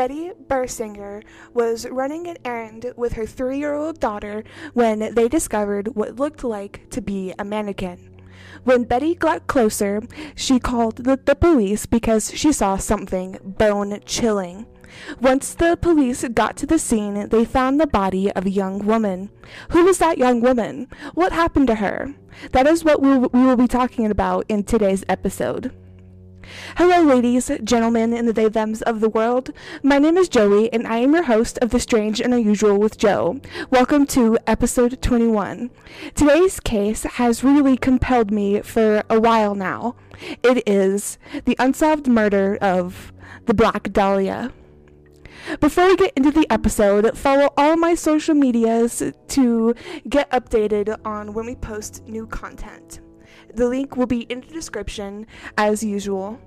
Betty Bersinger was running an errand with her three year old daughter when they discovered what looked like to be a mannequin. When Betty got closer, she called the, the police because she saw something bone chilling. Once the police got to the scene, they found the body of a young woman. Who was that young woman? What happened to her? That is what we will be talking about in today's episode. Hello, ladies, gentlemen, and the they thems of the world. My name is Joey, and I am your host of The Strange and Unusual with Joe. Welcome to episode 21. Today's case has really compelled me for a while now. It is the unsolved murder of the Black Dahlia. Before we get into the episode, follow all my social medias to get updated on when we post new content. The link will be in the description as usual.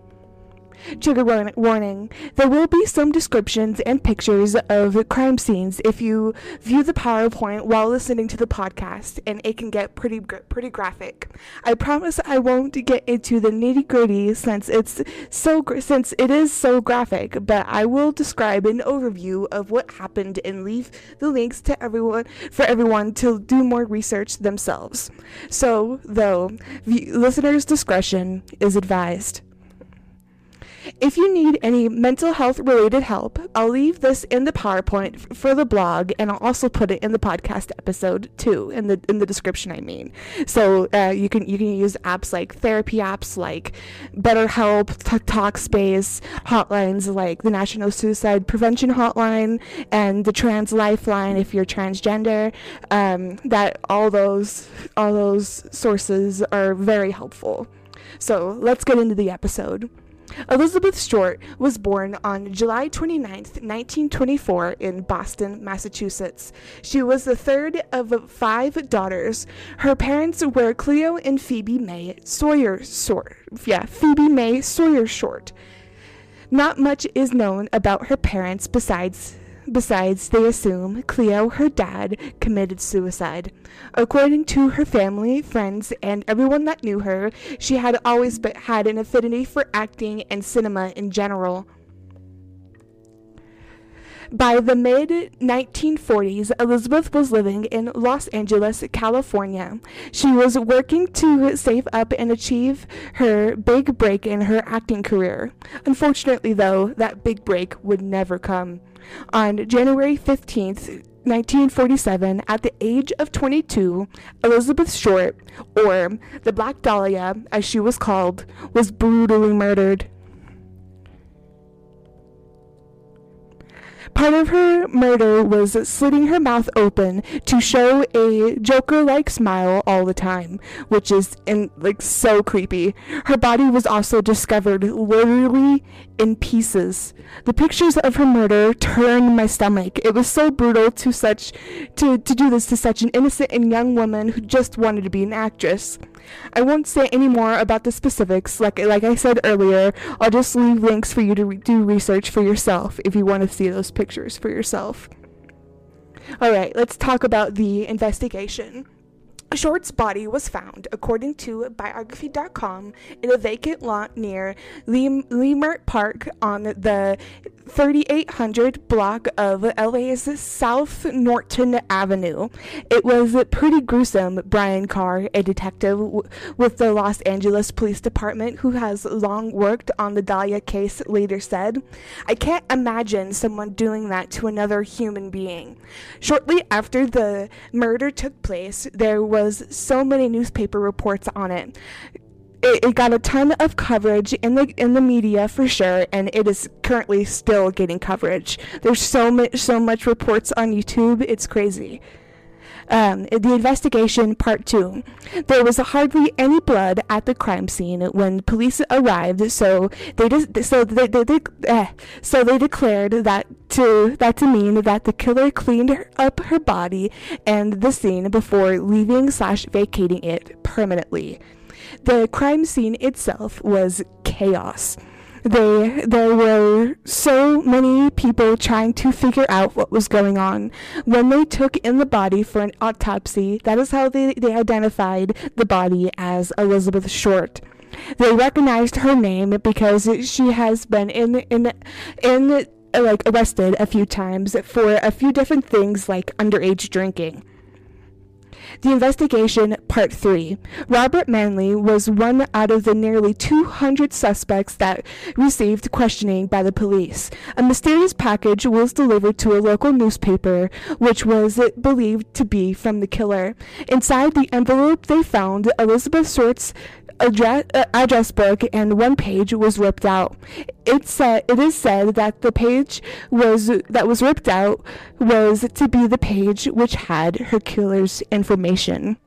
Trigger warning there will be some descriptions and pictures of crime scenes if you view the PowerPoint while listening to the podcast, and it can get pretty pretty graphic. I promise I won't get into the nitty gritty since it's so since it is so graphic, but I will describe an overview of what happened and leave the links to everyone for everyone to do more research themselves. So, though, listeners' discretion is advised. If you need any mental health related help, I'll leave this in the PowerPoint for the blog, and I'll also put it in the podcast episode too, in the in the description. I mean, so uh, you can you can use apps like therapy apps like BetterHelp, Talkspace, hotlines like the National Suicide Prevention Hotline and the Trans Lifeline if you're transgender. Um, that all those all those sources are very helpful. So let's get into the episode. Elizabeth Short was born on July 29, 1924, in Boston, Massachusetts. She was the third of five daughters. Her parents were Cleo and Phoebe Mae Sawyer Short. Yeah, Phoebe Mae Sawyer Short. Not much is known about her parents besides Besides, they assume Cleo, her dad, committed suicide. According to her family, friends, and everyone that knew her, she had always had an affinity for acting and cinema in general. By the mid 1940s, Elizabeth was living in Los Angeles, California. She was working to save up and achieve her big break in her acting career. Unfortunately, though, that big break would never come. On January 15th, 1947, at the age of 22, Elizabeth Short, or the Black Dahlia as she was called, was brutally murdered. Part of her murder was slitting her mouth open to show a Joker-like smile all the time, which is in like so creepy. Her body was also discovered literally in pieces. The pictures of her murder turned my stomach. It was so brutal to such to, to do this to such an innocent and young woman who just wanted to be an actress. I won't say any more about the specifics. Like like I said earlier, I'll just leave links for you to re- do research for yourself if you want to see those pictures for yourself. All right, let's talk about the investigation. Short's body was found, according to biography.com, in a vacant lot near Leimert Park on the 3800 block of LA's South Norton Avenue. It was pretty gruesome, Brian Carr, a detective w- with the Los Angeles Police Department who has long worked on the Dahlia case, later said. I can't imagine someone doing that to another human being. Shortly after the murder took place, there was was so many newspaper reports on it. It, it, got a ton of coverage in the in the media for sure, and it is currently still getting coverage. There's so much so much reports on YouTube. It's crazy. Um, the investigation part two. There was hardly any blood at the crime scene when police arrived, so they just so they, they, they eh, so they declared that to that to mean that the killer cleaned her, up her body and the scene before leaving slash vacating it permanently. The crime scene itself was chaos they there were so many people trying to figure out what was going on. When they took in the body for an autopsy, that is how they, they identified the body as Elizabeth Short. They recognized her name because she has been in in in like arrested a few times for a few different things like underage drinking. The Investigation Part 3. Robert Manley was one out of the nearly 200 suspects that received questioning by the police. A mysterious package was delivered to a local newspaper, which was believed to be from the killer. Inside the envelope, they found Elizabeth Short's address, uh, address book and one page was ripped out. It said it is said that the page was that was ripped out was to be the page which had her killer's information.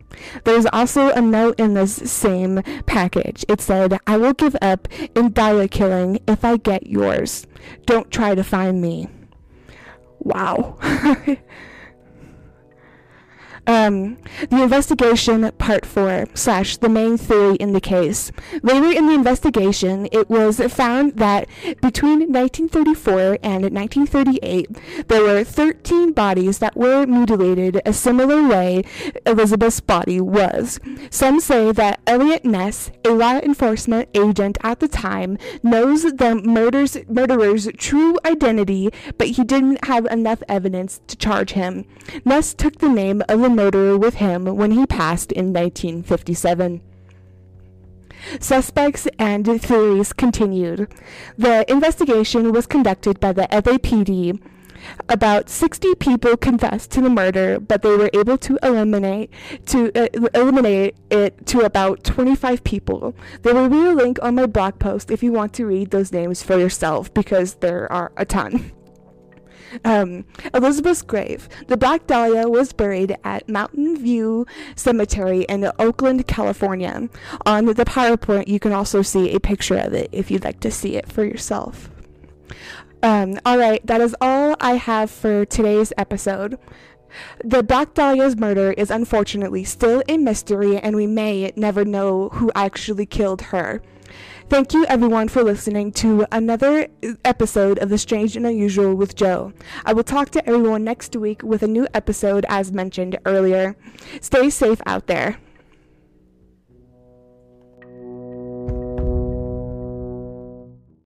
There's also a note in this same package. It said, I will give up in die killing if I get yours. Don't try to find me. Wow. Um, the investigation, part four, slash the main theory in the case. Later in the investigation, it was found that between 1934 and 1938, there were 13 bodies that were mutilated a similar way Elizabeth's body was. Some say that Eliot Ness, a law enforcement agent at the time, knows the murders, murderer's true identity, but he didn't have enough evidence to charge him. Ness took the name of the murderer with him when he passed in 1957. Suspects and theories continued. The investigation was conducted by the LAPD. About 60 people confessed to the murder, but they were able to eliminate to uh, eliminate it to about 25 people. There will be a link on my blog post if you want to read those names for yourself because there are a ton. Um, Elizabeth's grave. The Black Dahlia was buried at Mountain View Cemetery in Oakland, California. On the PowerPoint, you can also see a picture of it if you'd like to see it for yourself. Um, all right, that is all I have for today's episode. The Black Dahlia's murder is unfortunately still a mystery, and we may never know who actually killed her. Thank you, everyone, for listening to another episode of The Strange and Unusual with Joe. I will talk to everyone next week with a new episode, as mentioned earlier. Stay safe out there.